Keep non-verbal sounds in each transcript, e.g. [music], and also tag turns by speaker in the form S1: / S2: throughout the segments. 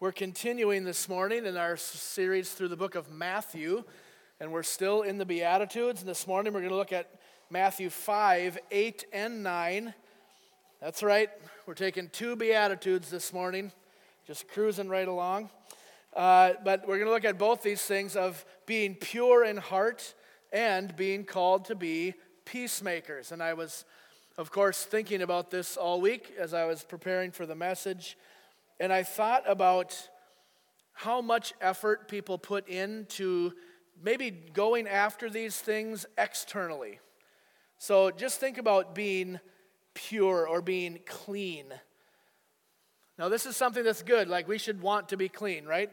S1: We're continuing this morning in our series through the book of Matthew, and we're still in the Beatitudes. And this morning we're going to look at Matthew 5, 8, and 9. That's right, we're taking two Beatitudes this morning, just cruising right along. Uh, but we're going to look at both these things of being pure in heart and being called to be peacemakers. And I was, of course, thinking about this all week as I was preparing for the message. And I thought about how much effort people put into maybe going after these things externally. So just think about being pure or being clean. Now, this is something that's good. Like, we should want to be clean, right?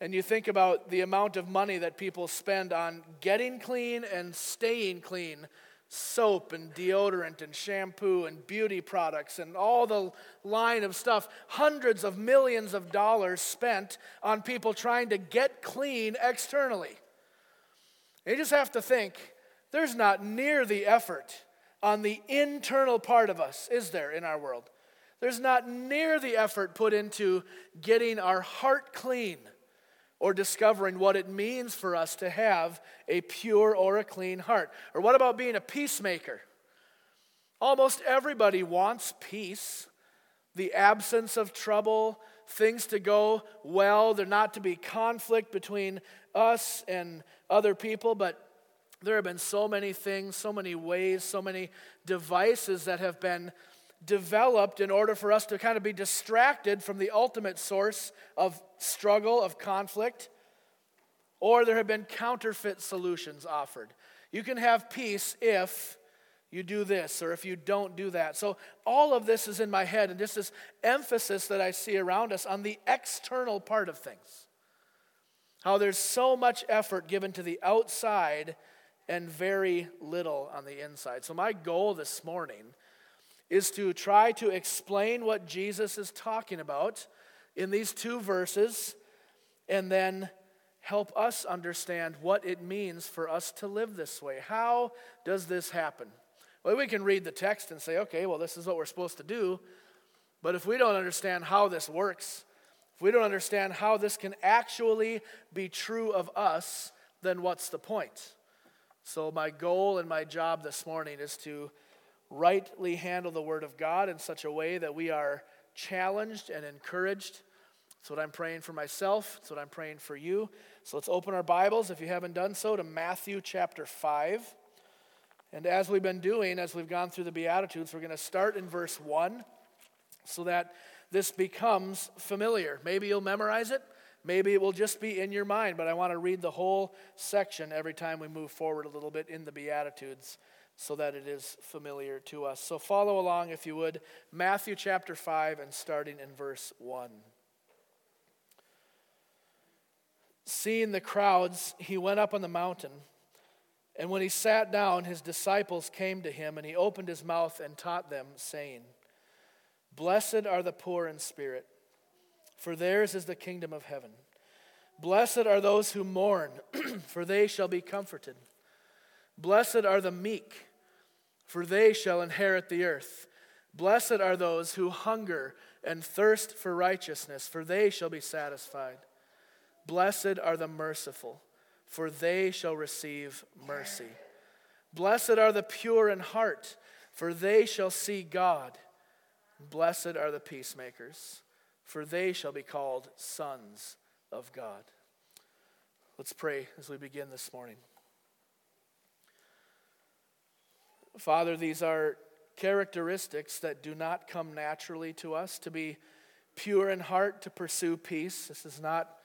S1: And you think about the amount of money that people spend on getting clean and staying clean soap and deodorant and shampoo and beauty products and all the line of stuff. Hundreds of millions of dollars spent on people trying to get clean externally. You just have to think there's not near the effort on the internal part of us, is there, in our world? There's not near the effort put into getting our heart clean or discovering what it means for us to have a pure or a clean heart. Or what about being a peacemaker? Almost everybody wants peace, the absence of trouble, things to go well, there not to be conflict between us and other people, but there have been so many things, so many ways, so many devices that have been developed in order for us to kind of be distracted from the ultimate source of struggle, of conflict, or there have been counterfeit solutions offered. You can have peace if you do this or if you don't do that. So, all of this is in my head, and just this emphasis that I see around us on the external part of things. How there's so much effort given to the outside and very little on the inside. So, my goal this morning is to try to explain what Jesus is talking about in these two verses and then help us understand what it means for us to live this way. How does this happen? Well, we can read the text and say, okay, well, this is what we're supposed to do. But if we don't understand how this works, if we don't understand how this can actually be true of us, then what's the point? So, my goal and my job this morning is to rightly handle the Word of God in such a way that we are challenged and encouraged. That's what I'm praying for myself. That's what I'm praying for you. So let's open our Bibles, if you haven't done so, to Matthew chapter 5. And as we've been doing, as we've gone through the Beatitudes, we're going to start in verse 1 so that this becomes familiar. Maybe you'll memorize it. Maybe it will just be in your mind, but I want to read the whole section every time we move forward a little bit in the Beatitudes so that it is familiar to us. So follow along, if you would, Matthew chapter 5 and starting in verse 1. Seeing the crowds, he went up on the mountain. And when he sat down, his disciples came to him, and he opened his mouth and taught them, saying, Blessed are the poor in spirit, for theirs is the kingdom of heaven. Blessed are those who mourn, [clears throat] for they shall be comforted. Blessed are the meek for they shall inherit the earth. Blessed are those who hunger and thirst for righteousness, for they shall be satisfied. Blessed are the merciful, for they shall receive mercy. Blessed are the pure in heart, for they shall see God. Blessed are the peacemakers, for they shall be called sons of God. Let's pray as we begin this morning. Father, these are characteristics that do not come naturally to us to be pure in heart, to pursue peace. This is not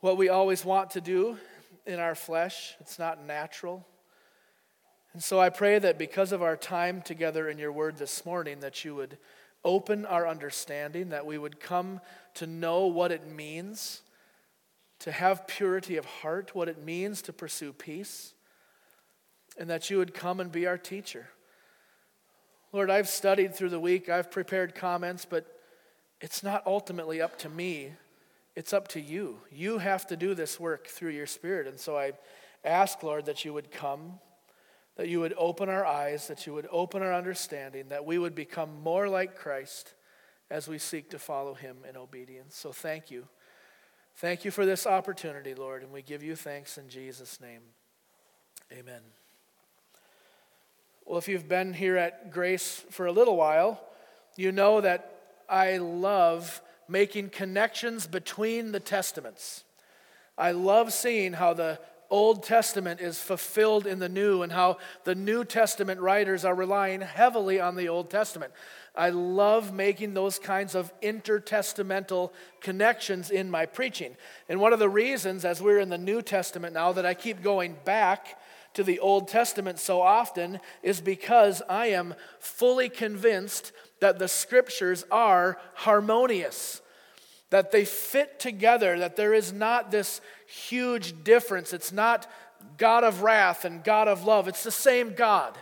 S1: what we always want to do in our flesh, it's not natural. And so I pray that because of our time together in your word this morning, that you would open our understanding, that we would come to know what it means to have purity of heart, what it means to pursue peace and that you would come and be our teacher. Lord, I've studied through the week, I've prepared comments, but it's not ultimately up to me. It's up to you. You have to do this work through your Spirit. And so I ask, Lord, that you would come, that you would open our eyes, that you would open our understanding, that we would become more like Christ as we seek to follow him in obedience. So thank you. Thank you for this opportunity, Lord, and we give you thanks in Jesus' name. Amen. Well, if you've been here at Grace for a little while, you know that I love making connections between the testaments. I love seeing how the Old Testament is fulfilled in the New and how the New Testament writers are relying heavily on the Old Testament. I love making those kinds of intertestamental connections in my preaching. And one of the reasons, as we're in the New Testament now, that I keep going back to the Old Testament so often is because I am fully convinced that the scriptures are harmonious, that they fit together, that there is not this huge difference. It's not God of wrath and God of love, it's the same God.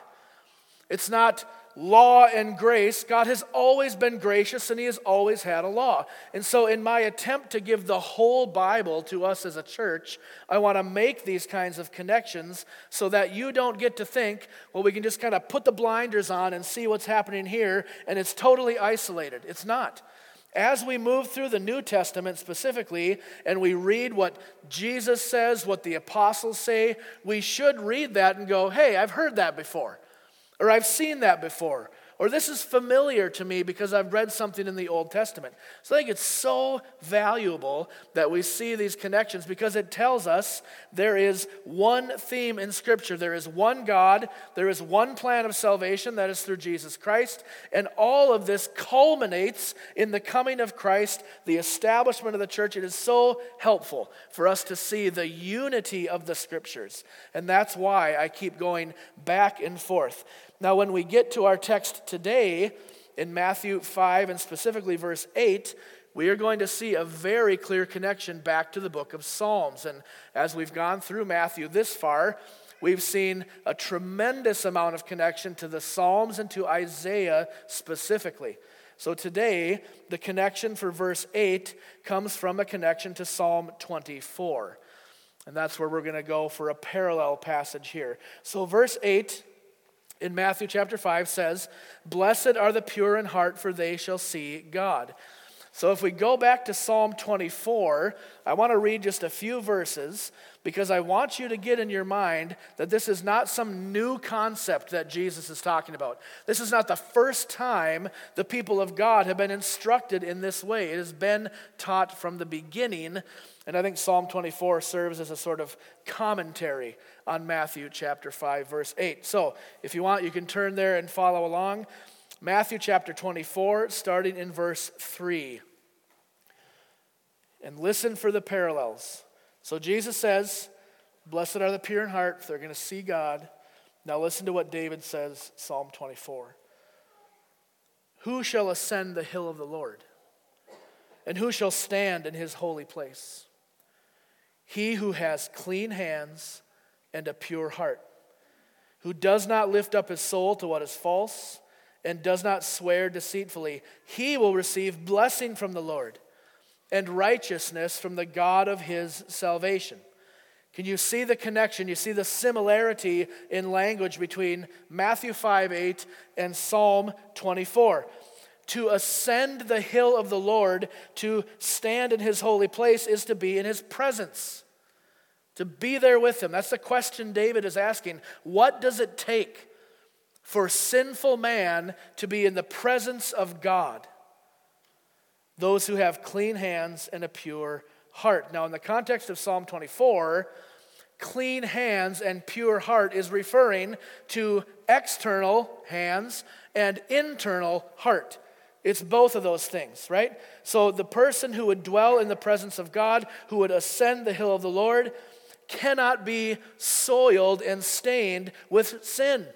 S1: It's not law and grace, God has always been gracious and He has always had a law. And so, in my attempt to give the whole Bible to us as a church, I want to make these kinds of connections so that you don't get to think, well, we can just kind of put the blinders on and see what's happening here, and it's totally isolated. It's not. As we move through the New Testament specifically, and we read what Jesus says, what the apostles say, we should read that and go, hey, I've heard that before. Or I've seen that before. Or this is familiar to me because I've read something in the Old Testament. So I think it's so valuable that we see these connections because it tells us there is one theme in Scripture. There is one God, there is one plan of salvation that is through Jesus Christ, and all of this culminates in the coming of Christ, the establishment of the church. It is so helpful for us to see the unity of the Scriptures. And that's why I keep going back and forth. Now, when we get to our text today in Matthew 5 and specifically verse 8, we are going to see a very clear connection back to the book of Psalms. And as we've gone through Matthew this far, we've seen a tremendous amount of connection to the Psalms and to Isaiah specifically. So today, the connection for verse 8 comes from a connection to Psalm 24. And that's where we're going to go for a parallel passage here. So, verse 8 in Matthew chapter 5 says, Blessed are the pure in heart, for they shall see God. So if we go back to Psalm 24, I want to read just a few verses because I want you to get in your mind that this is not some new concept that Jesus is talking about. This is not the first time the people of God have been instructed in this way. It has been taught from the beginning and I think Psalm 24 serves as a sort of commentary on Matthew chapter 5, verse 8. So if you want, you can turn there and follow along. Matthew chapter 24, starting in verse 3. And listen for the parallels. So Jesus says, Blessed are the pure in heart, they're going to see God. Now listen to what David says, Psalm 24. Who shall ascend the hill of the Lord? And who shall stand in his holy place? He who has clean hands and a pure heart, who does not lift up his soul to what is false and does not swear deceitfully, he will receive blessing from the Lord and righteousness from the God of his salvation. Can you see the connection? You see the similarity in language between Matthew 5 8 and Psalm 24. To ascend the hill of the Lord, to stand in his holy place, is to be in his presence, to be there with him. That's the question David is asking. What does it take for sinful man to be in the presence of God? Those who have clean hands and a pure heart. Now, in the context of Psalm 24, clean hands and pure heart is referring to external hands and internal heart. It's both of those things, right? So the person who would dwell in the presence of God, who would ascend the hill of the Lord, cannot be soiled and stained with sin.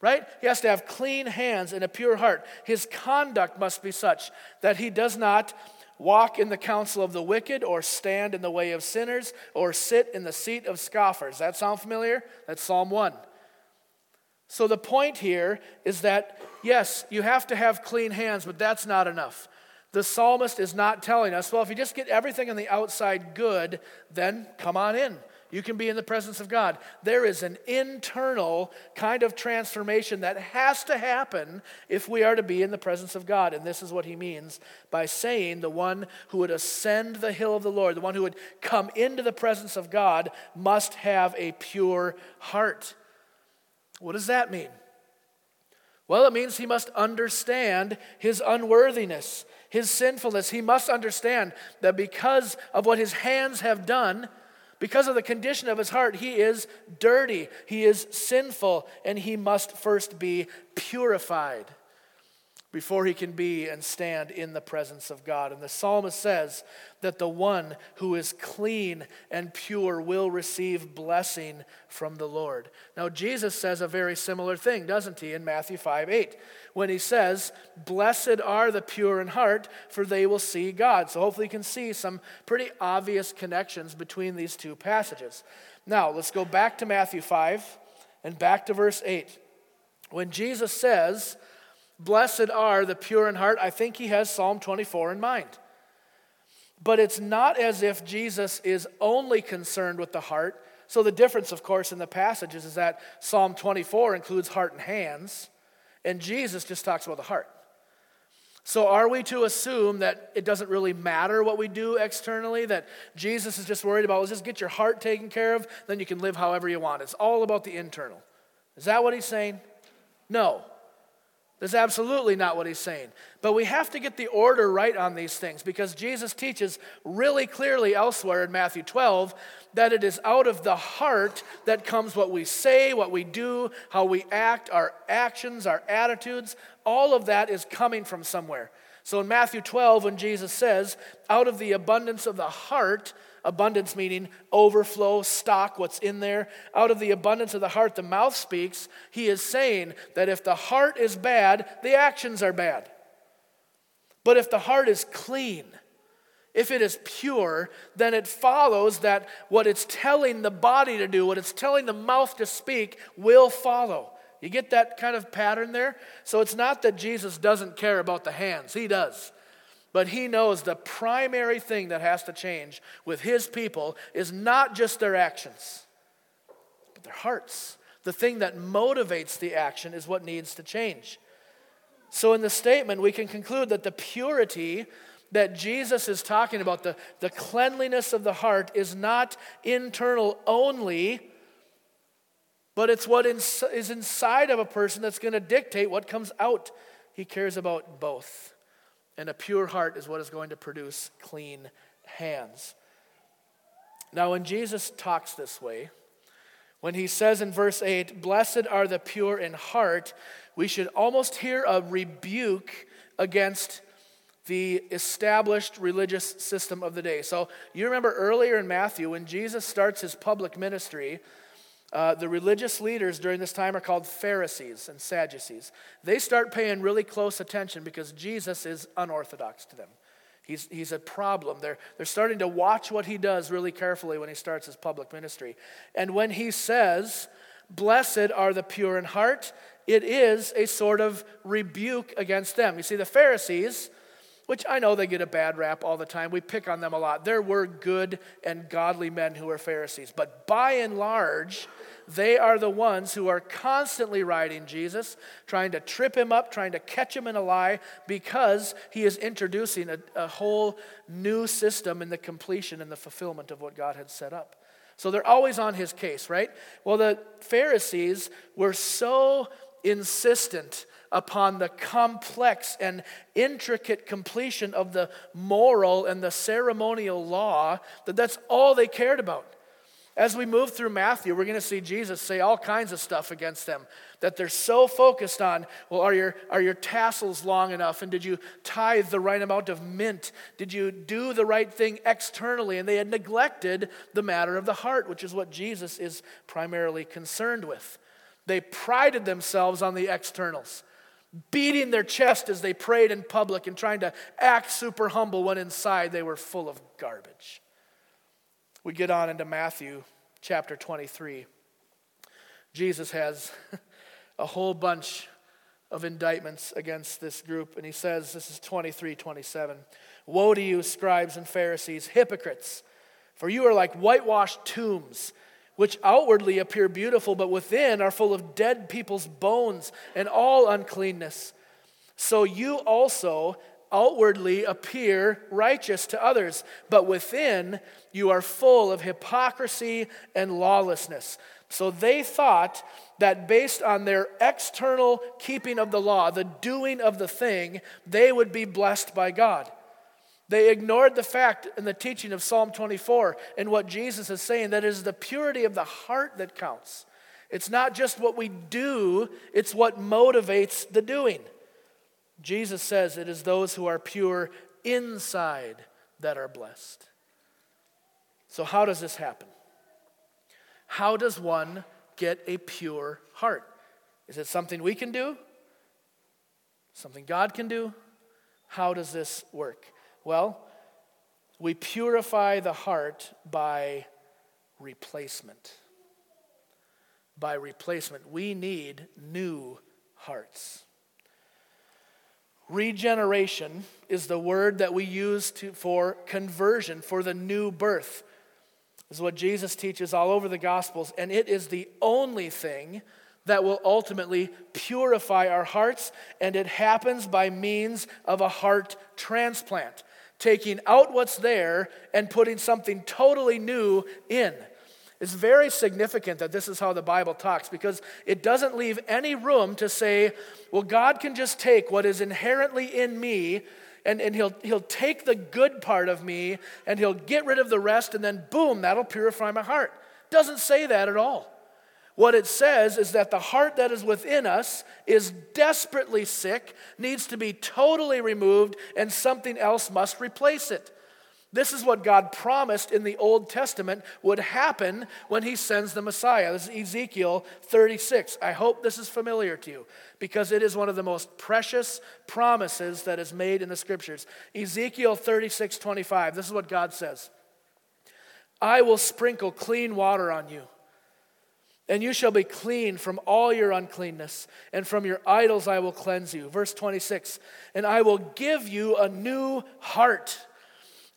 S1: Right? He has to have clean hands and a pure heart. His conduct must be such that he does not walk in the counsel of the wicked, or stand in the way of sinners, or sit in the seat of scoffers. That sound familiar? That's Psalm 1. So the point here is that, yes, you have to have clean hands, but that's not enough. The psalmist is not telling us, well, if you just get everything on the outside good, then come on in. You can be in the presence of God. There is an internal kind of transformation that has to happen if we are to be in the presence of God. And this is what he means by saying the one who would ascend the hill of the Lord, the one who would come into the presence of God, must have a pure heart. What does that mean? Well, it means he must understand his unworthiness, his sinfulness. He must understand that because of what his hands have done, because of the condition of his heart, he is dirty, he is sinful, and he must first be purified before he can be and stand in the presence of God. And the psalmist says that the one who is clean and pure will receive blessing from the Lord. Now, Jesus says a very similar thing, doesn't he, in Matthew 5 8, when he says, Blessed are the pure in heart, for they will see God. So, hopefully, you can see some pretty obvious connections between these two passages. Now, let's go back to Matthew 5 and back to verse 8. When Jesus says, Blessed are the pure in heart. I think he has Psalm 24 in mind. But it's not as if Jesus is only concerned with the heart. So, the difference, of course, in the passages is that Psalm 24 includes heart and hands, and Jesus just talks about the heart. So, are we to assume that it doesn't really matter what we do externally? That Jesus is just worried about, well, just get your heart taken care of, then you can live however you want? It's all about the internal. Is that what he's saying? No. That's absolutely not what he's saying. But we have to get the order right on these things because Jesus teaches really clearly elsewhere in Matthew 12 that it is out of the heart that comes what we say, what we do, how we act, our actions, our attitudes. All of that is coming from somewhere. So in Matthew 12, when Jesus says, out of the abundance of the heart, abundance meaning overflow, stock, what's in there. Out of the abundance of the heart, the mouth speaks. He is saying that if the heart is bad, the actions are bad. But if the heart is clean, if it is pure, then it follows that what it's telling the body to do, what it's telling the mouth to speak, will follow. You get that kind of pattern there? So it's not that Jesus doesn't care about the hands, he does. But he knows the primary thing that has to change with his people is not just their actions, but their hearts. The thing that motivates the action is what needs to change. So, in the statement, we can conclude that the purity that Jesus is talking about, the, the cleanliness of the heart, is not internal only, but it's what is inside of a person that's going to dictate what comes out. He cares about both. And a pure heart is what is going to produce clean hands. Now, when Jesus talks this way, when he says in verse 8, Blessed are the pure in heart, we should almost hear a rebuke against the established religious system of the day. So, you remember earlier in Matthew, when Jesus starts his public ministry, uh, the religious leaders during this time are called Pharisees and Sadducees. They start paying really close attention because Jesus is unorthodox to them. He's, he's a problem. They're, they're starting to watch what he does really carefully when he starts his public ministry. And when he says, Blessed are the pure in heart, it is a sort of rebuke against them. You see, the Pharisees, which I know they get a bad rap all the time, we pick on them a lot. There were good and godly men who were Pharisees. But by and large, they are the ones who are constantly riding Jesus, trying to trip him up, trying to catch him in a lie, because he is introducing a, a whole new system in the completion and the fulfillment of what God had set up. So they're always on his case, right? Well, the Pharisees were so insistent upon the complex and intricate completion of the moral and the ceremonial law that that's all they cared about. As we move through Matthew, we're going to see Jesus say all kinds of stuff against them that they're so focused on well, are your, are your tassels long enough? And did you tithe the right amount of mint? Did you do the right thing externally? And they had neglected the matter of the heart, which is what Jesus is primarily concerned with. They prided themselves on the externals, beating their chest as they prayed in public and trying to act super humble when inside they were full of garbage. We get on into Matthew chapter 23. Jesus has [laughs] a whole bunch of indictments against this group, and he says, This is 23 27. Woe to you, scribes and Pharisees, hypocrites! For you are like whitewashed tombs, which outwardly appear beautiful, but within are full of dead people's bones and all uncleanness. So you also outwardly appear righteous to others, but within you are full of hypocrisy and lawlessness. So they thought that based on their external keeping of the law, the doing of the thing, they would be blessed by God. They ignored the fact in the teaching of Psalm 24 and what Jesus is saying that it is the purity of the heart that counts. It's not just what we do, it's what motivates the doing. Jesus says it is those who are pure inside that are blessed. So, how does this happen? How does one get a pure heart? Is it something we can do? Something God can do? How does this work? Well, we purify the heart by replacement. By replacement. We need new hearts. Regeneration is the word that we use to, for conversion, for the new birth. This is what Jesus teaches all over the Gospels, and it is the only thing that will ultimately purify our hearts, and it happens by means of a heart transplant, taking out what's there and putting something totally new in. It's very significant that this is how the Bible talks because it doesn't leave any room to say, well, God can just take what is inherently in me and, and he'll, he'll take the good part of me and he'll get rid of the rest, and then boom, that'll purify my heart. Doesn't say that at all. What it says is that the heart that is within us is desperately sick, needs to be totally removed, and something else must replace it. This is what God promised in the Old Testament would happen when He sends the Messiah. This is Ezekiel 36. I hope this is familiar to you because it is one of the most precious promises that is made in the Scriptures. Ezekiel 36 25. This is what God says I will sprinkle clean water on you. And you shall be clean from all your uncleanness, and from your idols I will cleanse you. Verse 26 And I will give you a new heart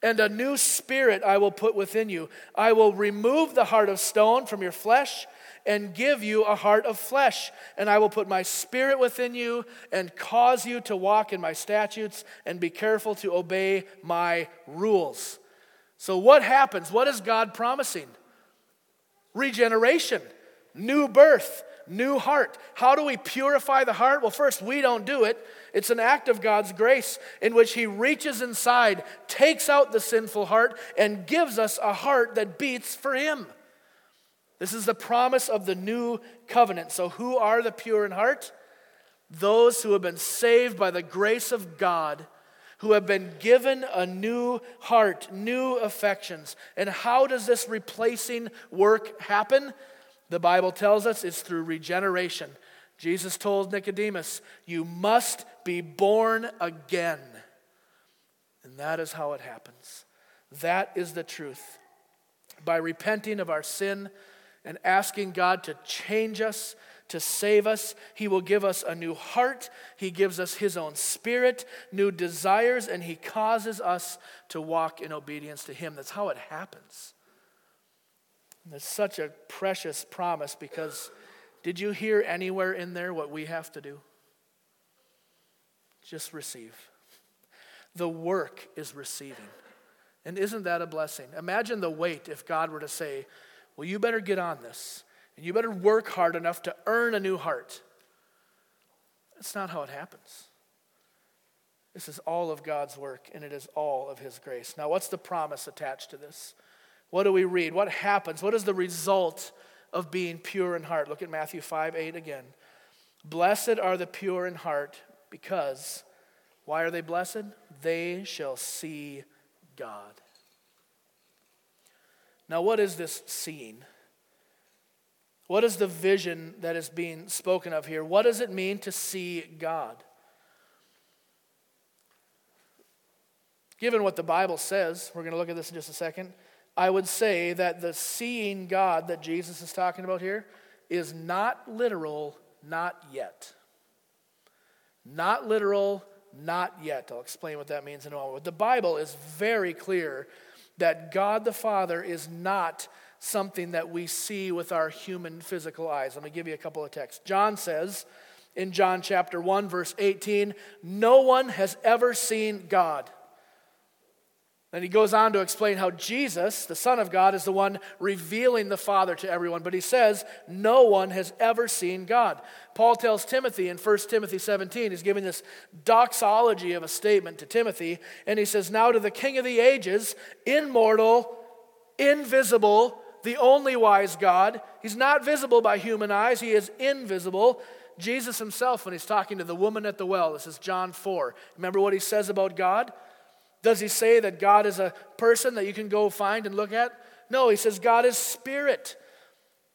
S1: and a new spirit I will put within you. I will remove the heart of stone from your flesh and give you a heart of flesh. And I will put my spirit within you and cause you to walk in my statutes and be careful to obey my rules. So, what happens? What is God promising? Regeneration, new birth, new heart. How do we purify the heart? Well, first, we don't do it. It's an act of God's grace in which He reaches inside, takes out the sinful heart, and gives us a heart that beats for Him. This is the promise of the new covenant. So, who are the pure in heart? Those who have been saved by the grace of God, who have been given a new heart, new affections. And how does this replacing work happen? The Bible tells us it's through regeneration. Jesus told Nicodemus, You must be born again. And that is how it happens. That is the truth. By repenting of our sin and asking God to change us, to save us, He will give us a new heart. He gives us His own spirit, new desires, and He causes us to walk in obedience to Him. That's how it happens. It's such a precious promise because did you hear anywhere in there what we have to do? Just receive. The work is receiving. And isn't that a blessing? Imagine the weight if God were to say, Well, you better get on this, and you better work hard enough to earn a new heart. That's not how it happens. This is all of God's work, and it is all of His grace. Now, what's the promise attached to this? What do we read? What happens? What is the result of being pure in heart. Look at Matthew 5 8 again. Blessed are the pure in heart because, why are they blessed? They shall see God. Now, what is this seeing? What is the vision that is being spoken of here? What does it mean to see God? Given what the Bible says, we're going to look at this in just a second. I would say that the seeing God that Jesus is talking about here is not literal, not yet. Not literal, not yet. I'll explain what that means in a moment. The Bible is very clear that God the Father is not something that we see with our human physical eyes. Let me give you a couple of texts. John says in John chapter 1, verse 18, No one has ever seen God. Then he goes on to explain how Jesus, the Son of God, is the one revealing the Father to everyone. But he says, No one has ever seen God. Paul tells Timothy in 1 Timothy 17, he's giving this doxology of a statement to Timothy, and he says, Now to the King of the ages, immortal, invisible, the only wise God. He's not visible by human eyes, he is invisible. Jesus himself, when he's talking to the woman at the well, this is John 4. Remember what he says about God? Does he say that God is a person that you can go find and look at? No, he says God is spirit.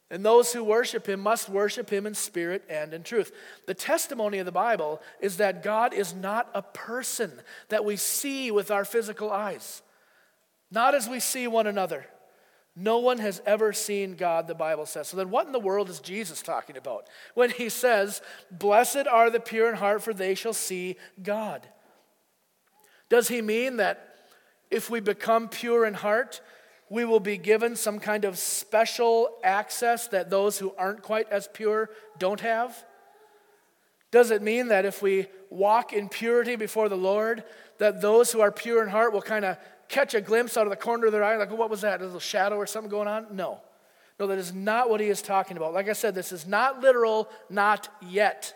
S1: And those who worship him must worship him in spirit and in truth. The testimony of the Bible is that God is not a person that we see with our physical eyes, not as we see one another. No one has ever seen God, the Bible says. So then, what in the world is Jesus talking about when he says, Blessed are the pure in heart, for they shall see God? Does he mean that if we become pure in heart, we will be given some kind of special access that those who aren't quite as pure don't have? Does it mean that if we walk in purity before the Lord, that those who are pure in heart will kind of catch a glimpse out of the corner of their eye, like, what was that? A little shadow or something going on? No. No, that is not what he is talking about. Like I said, this is not literal, not yet.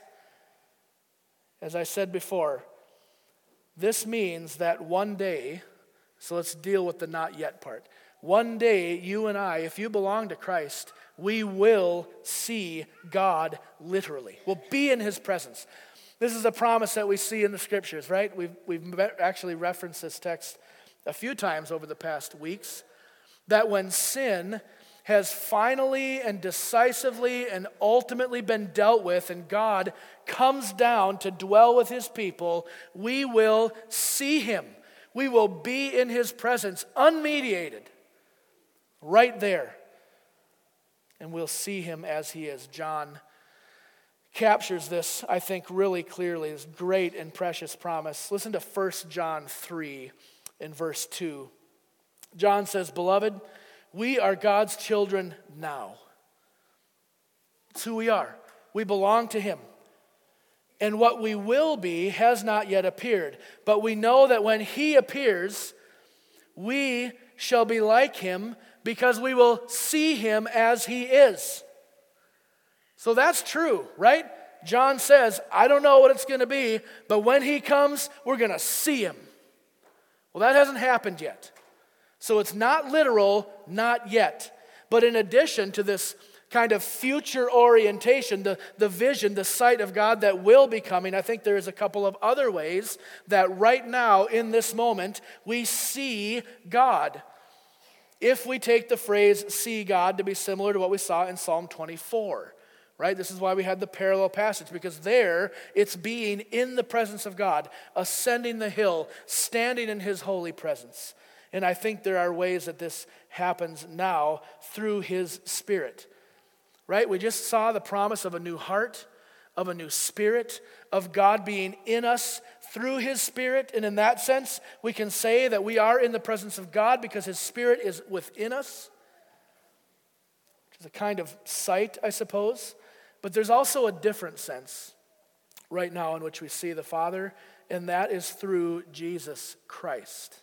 S1: As I said before, this means that one day, so let's deal with the not yet part. One day, you and I, if you belong to Christ, we will see God literally. We'll be in his presence. This is a promise that we see in the scriptures, right? We've, we've actually referenced this text a few times over the past weeks. That when sin has finally and decisively and ultimately been dealt with, and God comes down to dwell with his people, we will see him. We will be in his presence, unmediated, right there. And we'll see him as he is. John captures this, I think, really clearly, this great and precious promise. Listen to 1 John 3 in verse 2. John says, Beloved, we are God's children now. It's who we are. We belong to Him. And what we will be has not yet appeared. But we know that when He appears, we shall be like Him because we will see Him as He is. So that's true, right? John says, I don't know what it's going to be, but when He comes, we're going to see Him. Well, that hasn't happened yet. So it's not literal, not yet. But in addition to this kind of future orientation, the, the vision, the sight of God that will be coming, I think there is a couple of other ways that right now, in this moment, we see God. If we take the phrase see God to be similar to what we saw in Psalm 24 right? This is why we had the parallel passage, because there it's being in the presence of God, ascending the hill, standing in his holy presence. And I think there are ways that this happens now through his spirit. Right? We just saw the promise of a new heart, of a new spirit, of God being in us through his spirit. And in that sense, we can say that we are in the presence of God because his spirit is within us, which is a kind of sight, I suppose. But there's also a different sense right now in which we see the Father, and that is through Jesus Christ.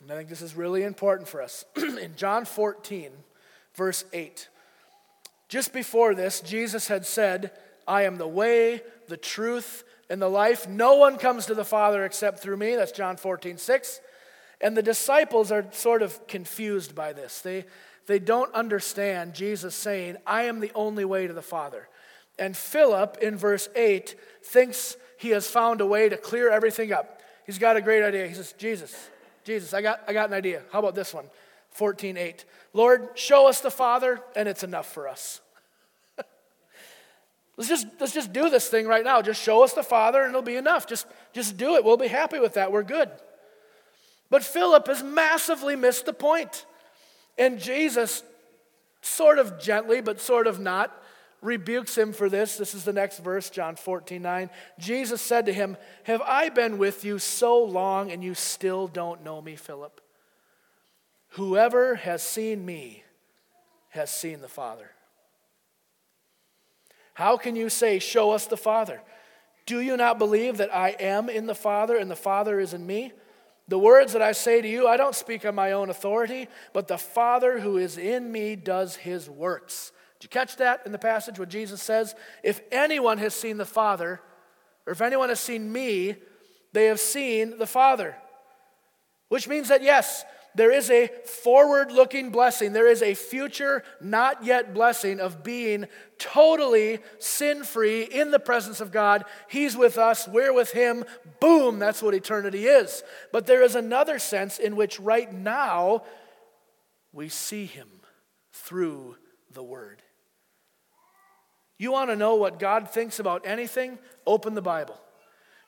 S1: And I think this is really important for us. [clears throat] in John 14, verse 8, just before this, Jesus had said, I am the way, the truth, and the life. No one comes to the Father except through me. That's John 14, 6. And the disciples are sort of confused by this. They, they don't understand Jesus saying, I am the only way to the Father. And Philip, in verse 8, thinks he has found a way to clear everything up. He's got a great idea. He says, Jesus, Jesus, I got, I got an idea. How about this one? 14:8. Lord, show us the Father, and it's enough for us. [laughs] let's just let's just do this thing right now. Just show us the Father, and it'll be enough. Just just do it. We'll be happy with that. We're good. But Philip has massively missed the point. And Jesus, sort of gently, but sort of not, rebukes him for this. This is the next verse, John 14, 9. Jesus said to him, Have I been with you so long and you still don't know me, Philip? Whoever has seen me has seen the Father. How can you say, Show us the Father? Do you not believe that I am in the Father and the Father is in me? The words that I say to you, I don't speak on my own authority, but the Father who is in me does his works. Did you catch that in the passage where Jesus says, If anyone has seen the Father, or if anyone has seen me, they have seen the Father. Which means that, yes, there is a forward looking blessing. There is a future, not yet blessing of being totally sin free in the presence of God. He's with us, we're with Him. Boom, that's what eternity is. But there is another sense in which right now we see Him through the Word. You want to know what God thinks about anything? Open the Bible.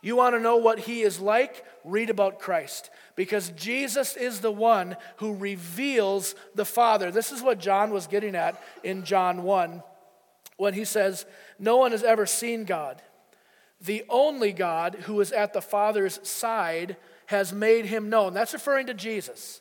S1: You want to know what he is like? Read about Christ. Because Jesus is the one who reveals the Father. This is what John was getting at in John 1 when he says, No one has ever seen God. The only God who is at the Father's side has made him known. That's referring to Jesus.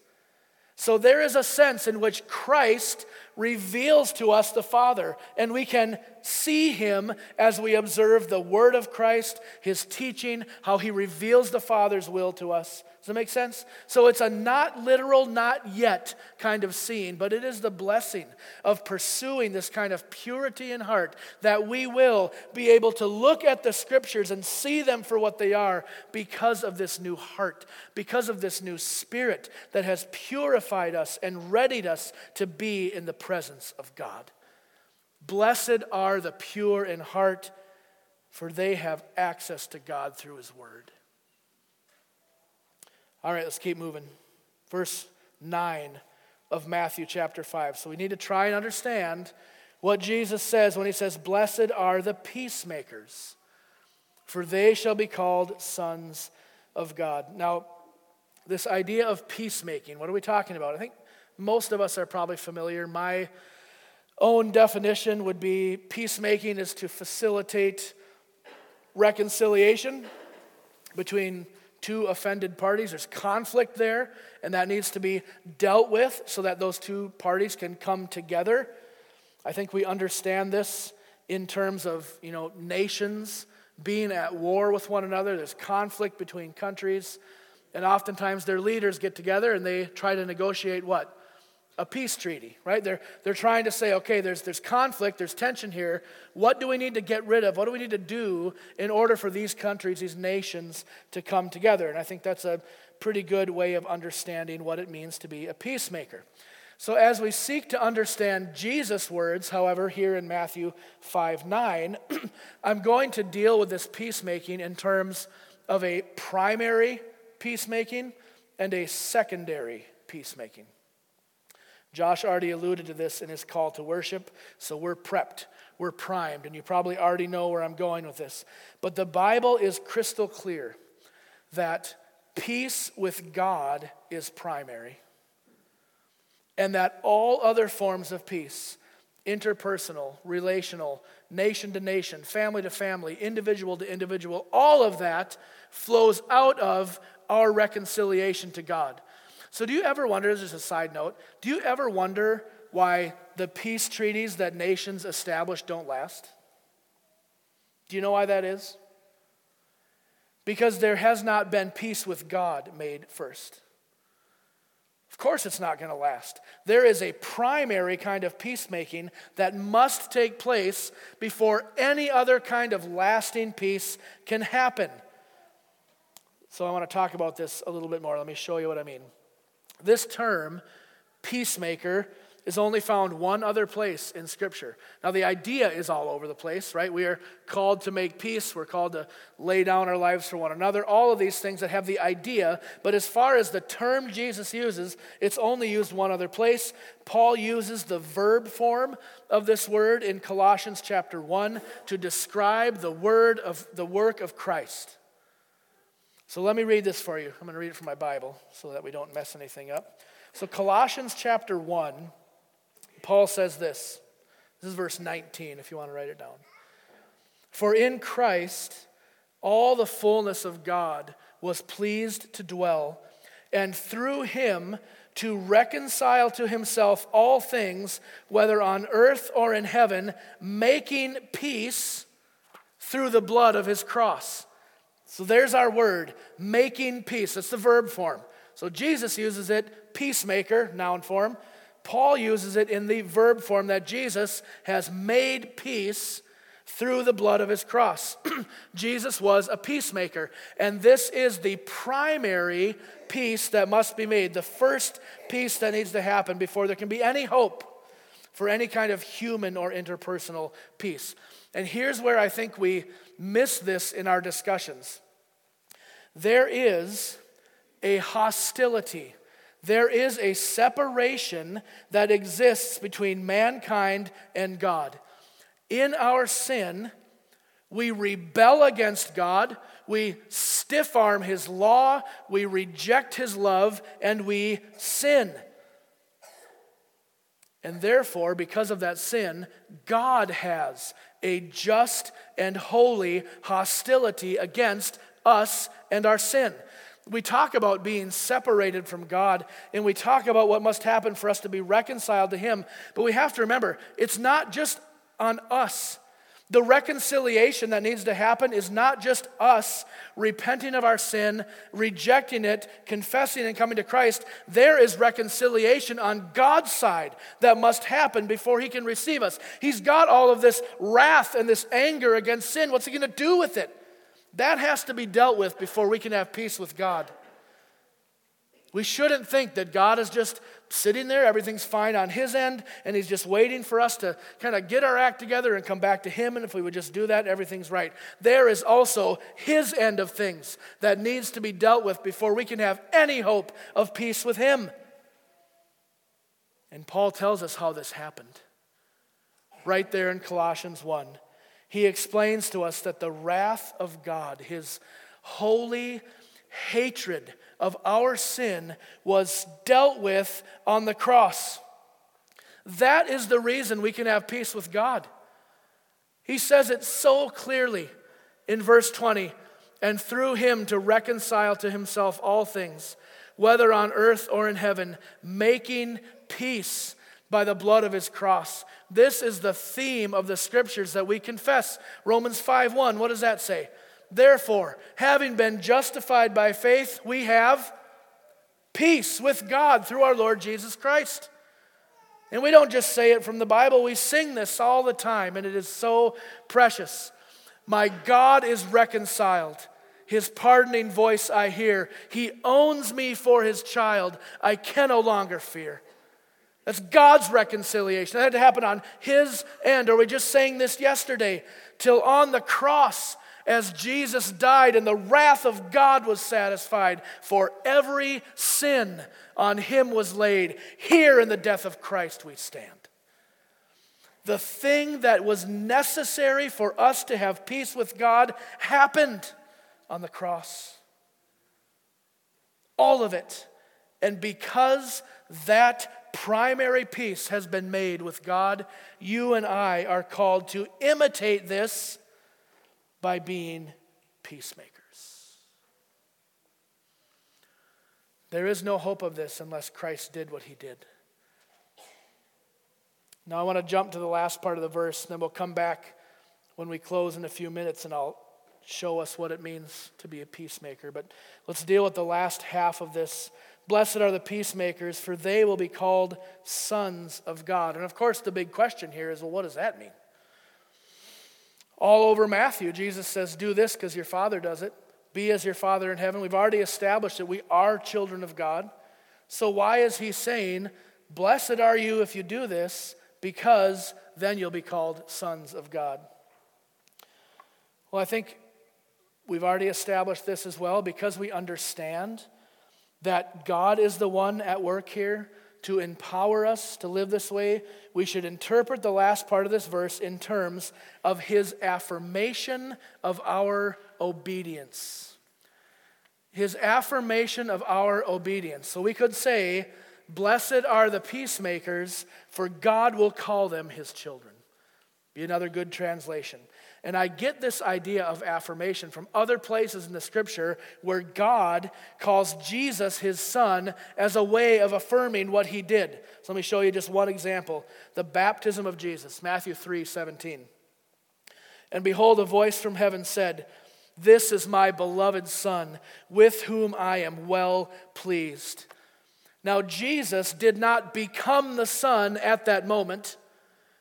S1: So there is a sense in which Christ reveals to us the Father, and we can see him as we observe the Word of Christ, his teaching, how he reveals the Father's will to us. Does that make sense? So it's a not literal, not yet kind of seeing, but it is the blessing of pursuing this kind of purity in heart that we will be able to look at the scriptures and see them for what they are because of this new heart, because of this new spirit that has purified us and readied us to be in the presence of God. Blessed are the pure in heart, for they have access to God through his word. All right, let's keep moving. Verse 9 of Matthew chapter 5. So we need to try and understand what Jesus says when he says, Blessed are the peacemakers, for they shall be called sons of God. Now, this idea of peacemaking, what are we talking about? I think most of us are probably familiar. My own definition would be peacemaking is to facilitate reconciliation between two offended parties. There's conflict there, and that needs to be dealt with so that those two parties can come together. I think we understand this in terms of, you know, nations being at war with one another. There's conflict between countries, and oftentimes their leaders get together and they try to negotiate what? A peace treaty, right? They're, they're trying to say, okay, there's, there's conflict, there's tension here. What do we need to get rid of? What do we need to do in order for these countries, these nations to come together? And I think that's a pretty good way of understanding what it means to be a peacemaker. So, as we seek to understand Jesus' words, however, here in Matthew 5 9, [clears throat] I'm going to deal with this peacemaking in terms of a primary peacemaking and a secondary peacemaking. Josh already alluded to this in his call to worship, so we're prepped, we're primed, and you probably already know where I'm going with this. But the Bible is crystal clear that peace with God is primary, and that all other forms of peace, interpersonal, relational, nation to nation, family to family, individual to individual, all of that flows out of our reconciliation to God. So, do you ever wonder, as a side note, do you ever wonder why the peace treaties that nations establish don't last? Do you know why that is? Because there has not been peace with God made first. Of course, it's not going to last. There is a primary kind of peacemaking that must take place before any other kind of lasting peace can happen. So, I want to talk about this a little bit more. Let me show you what I mean. This term, peacemaker, is only found one other place in Scripture. Now, the idea is all over the place, right? We are called to make peace. We're called to lay down our lives for one another. All of these things that have the idea. But as far as the term Jesus uses, it's only used one other place. Paul uses the verb form of this word in Colossians chapter 1 to describe the word of the work of Christ. So let me read this for you. I'm going to read it from my Bible so that we don't mess anything up. So, Colossians chapter 1, Paul says this. This is verse 19, if you want to write it down. For in Christ, all the fullness of God was pleased to dwell, and through him to reconcile to himself all things, whether on earth or in heaven, making peace through the blood of his cross. So there's our word, making peace. It's the verb form. So Jesus uses it, peacemaker, noun form. Paul uses it in the verb form that Jesus has made peace through the blood of his cross. [clears throat] Jesus was a peacemaker, and this is the primary peace that must be made, the first peace that needs to happen before there can be any hope for any kind of human or interpersonal peace. And here's where I think we miss this in our discussions there is a hostility. There is a separation that exists between mankind and God. In our sin, we rebel against God, we stiff arm His law, we reject His love, and we sin. And therefore, because of that sin, God has a just and holy hostility against us and our sin. We talk about being separated from God, and we talk about what must happen for us to be reconciled to Him. But we have to remember, it's not just on us. The reconciliation that needs to happen is not just us repenting of our sin, rejecting it, confessing, and coming to Christ. There is reconciliation on God's side that must happen before He can receive us. He's got all of this wrath and this anger against sin. What's He going to do with it? That has to be dealt with before we can have peace with God. We shouldn't think that God is just sitting there, everything's fine on His end, and He's just waiting for us to kind of get our act together and come back to Him. And if we would just do that, everything's right. There is also His end of things that needs to be dealt with before we can have any hope of peace with Him. And Paul tells us how this happened. Right there in Colossians 1, he explains to us that the wrath of God, His holy hatred of our sin was dealt with on the cross. That is the reason we can have peace with God. He says it so clearly in verse 20 and through him to reconcile to himself all things, whether on earth or in heaven, making peace by the blood of his cross. This is the theme of the scriptures that we confess. Romans 5:1, what does that say? Therefore, having been justified by faith, we have peace with God through our Lord Jesus Christ. And we don't just say it from the Bible, we sing this all the time, and it is so precious. My God is reconciled. His pardoning voice I hear. He owns me for his child. I can no longer fear. That's God's reconciliation. That had to happen on his end. Or we just sang this yesterday. Till on the cross, as Jesus died and the wrath of God was satisfied, for every sin on him was laid. Here in the death of Christ we stand. The thing that was necessary for us to have peace with God happened on the cross. All of it. And because that primary peace has been made with God, you and I are called to imitate this by being peacemakers. There is no hope of this unless Christ did what he did. Now, I want to jump to the last part of the verse, and then we'll come back when we close in a few minutes and I'll show us what it means to be a peacemaker. But let's deal with the last half of this. Blessed are the peacemakers, for they will be called sons of God. And of course, the big question here is well, what does that mean? All over Matthew, Jesus says, Do this because your Father does it. Be as your Father in heaven. We've already established that we are children of God. So why is he saying, Blessed are you if you do this, because then you'll be called sons of God? Well, I think we've already established this as well because we understand that God is the one at work here to empower us to live this way, we should interpret the last part of this verse in terms of his affirmation of our obedience. His affirmation of our obedience. So we could say, Blessed are the peacemakers, for God will call them his children. Be another good translation. And I get this idea of affirmation from other places in the scripture where God calls Jesus his son as a way of affirming what he did. So let me show you just one example the baptism of Jesus, Matthew 3 17. And behold, a voice from heaven said, This is my beloved Son, with whom I am well pleased. Now, Jesus did not become the Son at that moment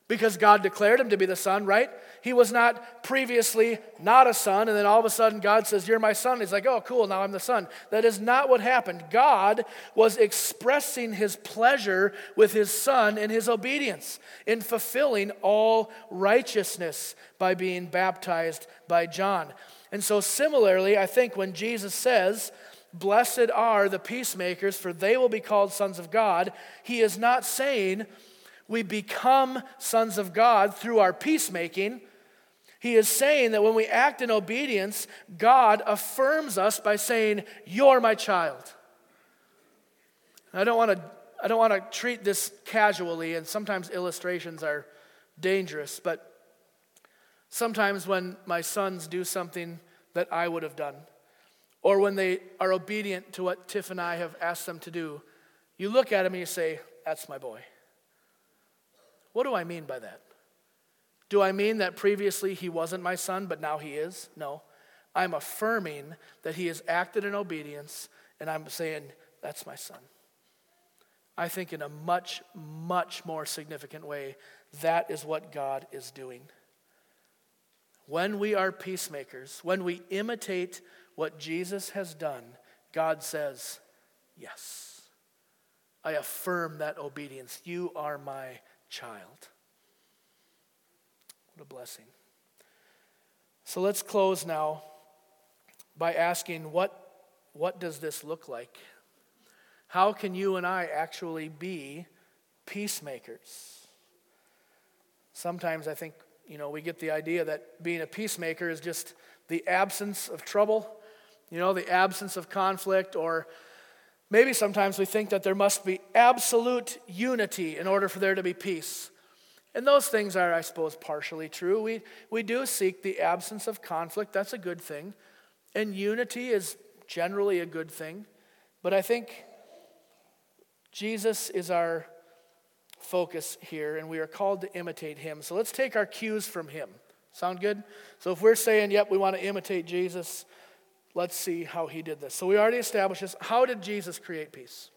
S1: because God declared him to be the Son, right? He was not previously not a son, and then all of a sudden God says, You're my son. He's like, Oh, cool, now I'm the son. That is not what happened. God was expressing his pleasure with his son in his obedience, in fulfilling all righteousness by being baptized by John. And so, similarly, I think when Jesus says, Blessed are the peacemakers, for they will be called sons of God, he is not saying, we become sons of God through our peacemaking. He is saying that when we act in obedience, God affirms us by saying, You're my child. I don't want to. I don't want to treat this casually, and sometimes illustrations are dangerous, but sometimes when my sons do something that I would have done, or when they are obedient to what Tiff and I have asked them to do, you look at them and you say, That's my boy. What do I mean by that? Do I mean that previously he wasn't my son, but now he is? No. I'm affirming that he has acted in obedience, and I'm saying, that's my son. I think in a much, much more significant way, that is what God is doing. When we are peacemakers, when we imitate what Jesus has done, God says, Yes. I affirm that obedience. You are my child. What a blessing. So let's close now by asking what, what does this look like? How can you and I actually be peacemakers? Sometimes I think, you know, we get the idea that being a peacemaker is just the absence of trouble, you know, the absence of conflict, or Maybe sometimes we think that there must be absolute unity in order for there to be peace. And those things are, I suppose, partially true. We, we do seek the absence of conflict, that's a good thing. And unity is generally a good thing. But I think Jesus is our focus here, and we are called to imitate him. So let's take our cues from him. Sound good? So if we're saying, yep, we want to imitate Jesus, Let's see how he did this. So we already established this. How did Jesus create peace?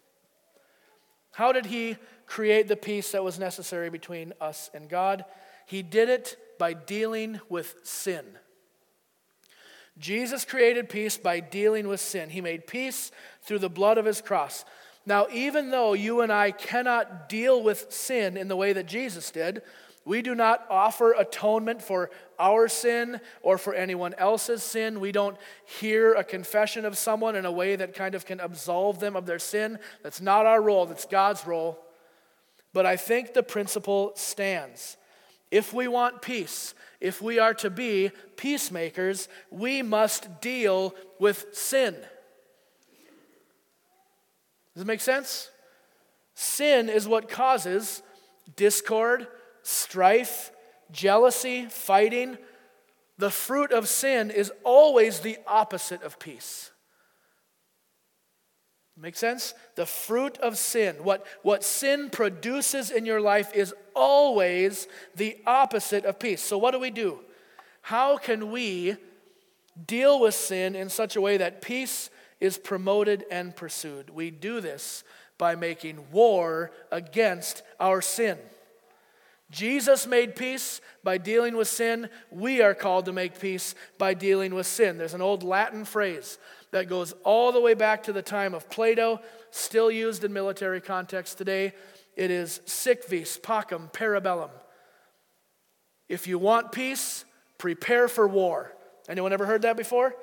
S1: How did he create the peace that was necessary between us and God? He did it by dealing with sin. Jesus created peace by dealing with sin. He made peace through the blood of his cross. Now, even though you and I cannot deal with sin in the way that Jesus did, we do not offer atonement for our sin or for anyone else's sin. We don't hear a confession of someone in a way that kind of can absolve them of their sin. That's not our role, that's God's role. But I think the principle stands. If we want peace, if we are to be peacemakers, we must deal with sin. Does it make sense? Sin is what causes discord strife, jealousy, fighting. The fruit of sin is always the opposite of peace. Make sense? The fruit of sin, what, what sin produces in your life, is always the opposite of peace. So, what do we do? How can we deal with sin in such a way that peace is promoted and pursued? We do this by making war against our sin. Jesus made peace by dealing with sin. We are called to make peace by dealing with sin. There's an old Latin phrase that goes all the way back to the time of Plato, still used in military context today. It is sic vis pacem parabellum. If you want peace, prepare for war. Anyone ever heard that before?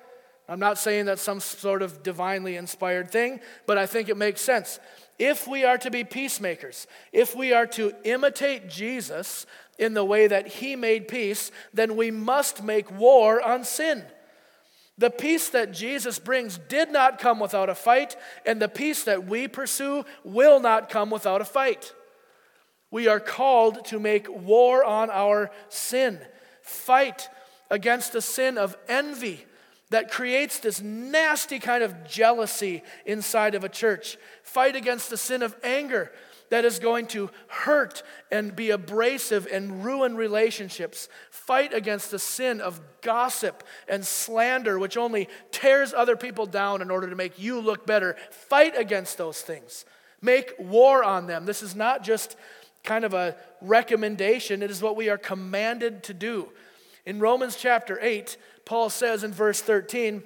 S1: I'm not saying that's some sort of divinely inspired thing, but I think it makes sense. If we are to be peacemakers, if we are to imitate Jesus in the way that he made peace, then we must make war on sin. The peace that Jesus brings did not come without a fight, and the peace that we pursue will not come without a fight. We are called to make war on our sin. Fight against the sin of envy that creates this nasty kind of jealousy inside of a church. Fight against the sin of anger that is going to hurt and be abrasive and ruin relationships. Fight against the sin of gossip and slander, which only tears other people down in order to make you look better. Fight against those things. Make war on them. This is not just kind of a recommendation, it is what we are commanded to do. In Romans chapter 8, Paul says in verse 13,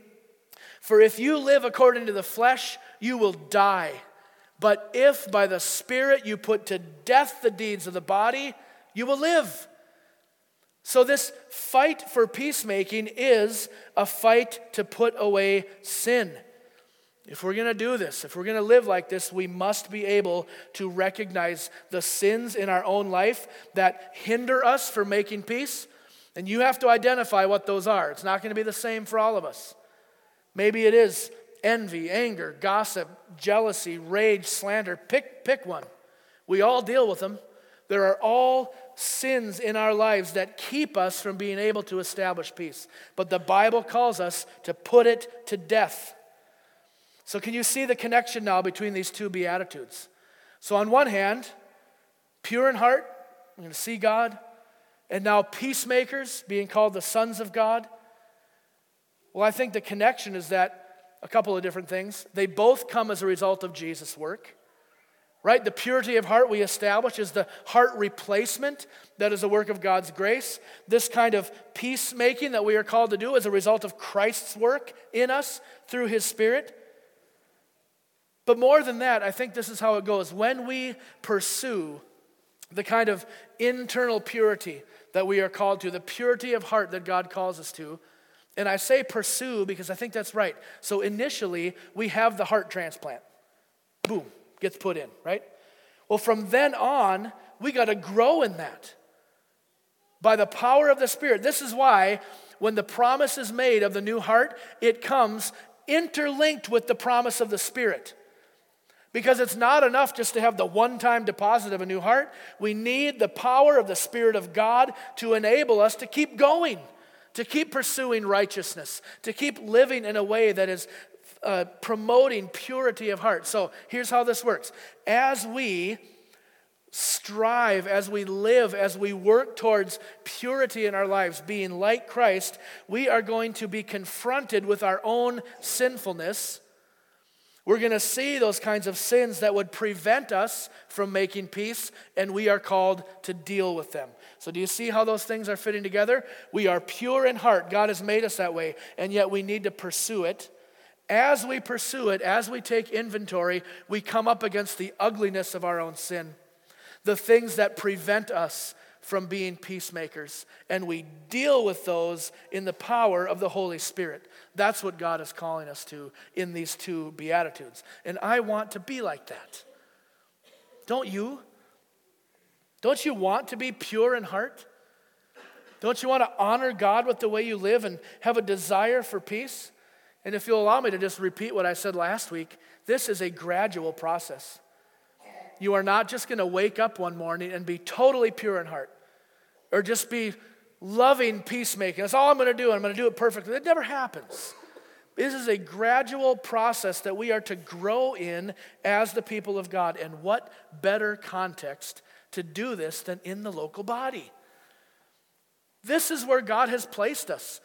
S1: For if you live according to the flesh, you will die. But if by the Spirit you put to death the deeds of the body, you will live. So, this fight for peacemaking is a fight to put away sin. If we're going to do this, if we're going to live like this, we must be able to recognize the sins in our own life that hinder us from making peace and you have to identify what those are. It's not going to be the same for all of us. Maybe it is envy, anger, gossip, jealousy, rage, slander. Pick, pick one. We all deal with them. There are all sins in our lives that keep us from being able to establish peace. But the Bible calls us to put it to death. So, can you see the connection now between these two Beatitudes? So, on one hand, pure in heart, we're going to see God and now peacemakers, being called the sons of God. Well, I think the connection is that a couple of different things. They both come as a result of Jesus' work. Right? The purity of heart we establish is the heart replacement that is a work of God's grace. This kind of peacemaking that we are called to do is a result of Christ's work in us through his Spirit. But more than that, I think this is how it goes. When we pursue the kind of internal purity that we are called to, the purity of heart that God calls us to. And I say pursue because I think that's right. So initially, we have the heart transplant. Boom, gets put in, right? Well, from then on, we got to grow in that by the power of the Spirit. This is why when the promise is made of the new heart, it comes interlinked with the promise of the Spirit. Because it's not enough just to have the one time deposit of a new heart. We need the power of the Spirit of God to enable us to keep going, to keep pursuing righteousness, to keep living in a way that is uh, promoting purity of heart. So here's how this works as we strive, as we live, as we work towards purity in our lives, being like Christ, we are going to be confronted with our own sinfulness we're going to see those kinds of sins that would prevent us from making peace, and we are called to deal with them. So, do you see how those things are fitting together? We are pure in heart. God has made us that way, and yet we need to pursue it. As we pursue it, as we take inventory, we come up against the ugliness of our own sin, the things that prevent us from being peacemakers, and we deal with those in the power of the Holy Spirit. That's what God is calling us to in these two Beatitudes. And I want to be like that. Don't you? Don't you want to be pure in heart? Don't you want to honor God with the way you live and have a desire for peace? And if you'll allow me to just repeat what I said last week, this is a gradual process. You are not just going to wake up one morning and be totally pure in heart or just be loving peacemaking. That's all I'm going to do. And I'm going to do it perfectly. It never happens. This is a gradual process that we are to grow in as the people of God. And what better context to do this than in the local body? This is where God has placed us.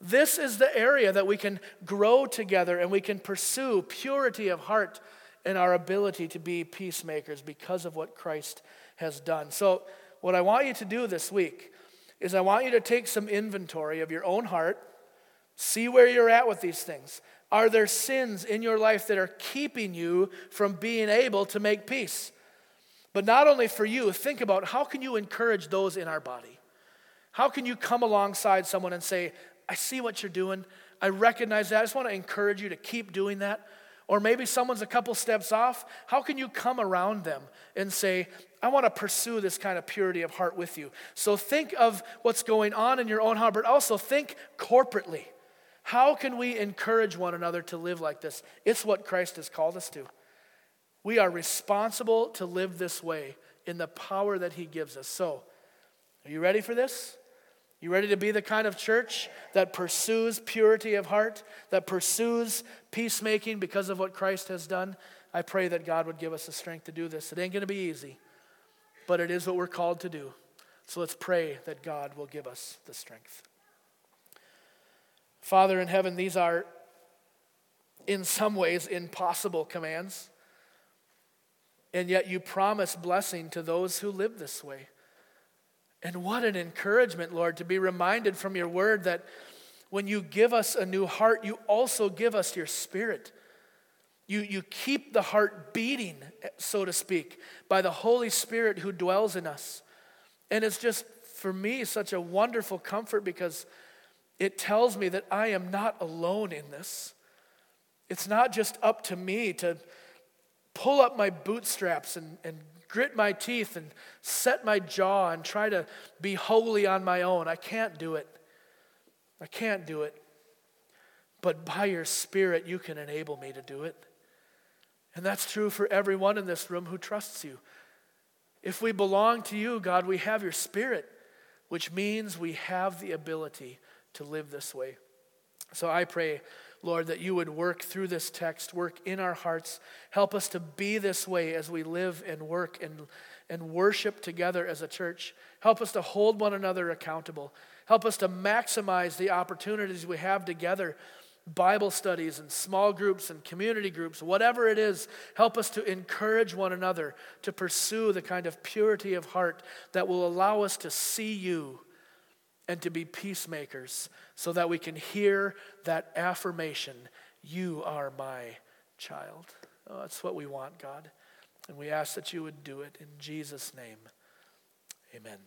S1: This is the area that we can grow together and we can pursue purity of heart and our ability to be peacemakers because of what Christ has done. So, what I want you to do this week is I want you to take some inventory of your own heart, see where you're at with these things. Are there sins in your life that are keeping you from being able to make peace? But not only for you, think about how can you encourage those in our body? How can you come alongside someone and say, I see what you're doing. I recognize that. I just want to encourage you to keep doing that. Or maybe someone's a couple steps off. How can you come around them and say, I want to pursue this kind of purity of heart with you? So think of what's going on in your own heart, but also think corporately. How can we encourage one another to live like this? It's what Christ has called us to. We are responsible to live this way in the power that He gives us. So, are you ready for this? You ready to be the kind of church that pursues purity of heart, that pursues peacemaking because of what Christ has done? I pray that God would give us the strength to do this. It ain't going to be easy, but it is what we're called to do. So let's pray that God will give us the strength. Father in heaven, these are in some ways impossible commands. And yet you promise blessing to those who live this way. And what an encouragement, Lord, to be reminded from your word that when you give us a new heart, you also give us your spirit. You, you keep the heart beating, so to speak, by the Holy Spirit who dwells in us. And it's just, for me, such a wonderful comfort because it tells me that I am not alone in this. It's not just up to me to pull up my bootstraps and, and grit my teeth and set my jaw and try to be holy on my own. I can't do it. I can't do it. But by your Spirit, you can enable me to do it. And that's true for everyone in this room who trusts you. If we belong to you, God, we have your Spirit, which means we have the ability to live this way. So I pray, Lord, that you would work through this text, work in our hearts. Help us to be this way as we live and work and, and worship together as a church. Help us to hold one another accountable. Help us to maximize the opportunities we have together Bible studies and small groups and community groups, whatever it is, help us to encourage one another to pursue the kind of purity of heart that will allow us to see you and to be peacemakers so that we can hear that affirmation you are my child. Oh, that's what we want, God. And we ask that you would do it in Jesus' name. Amen.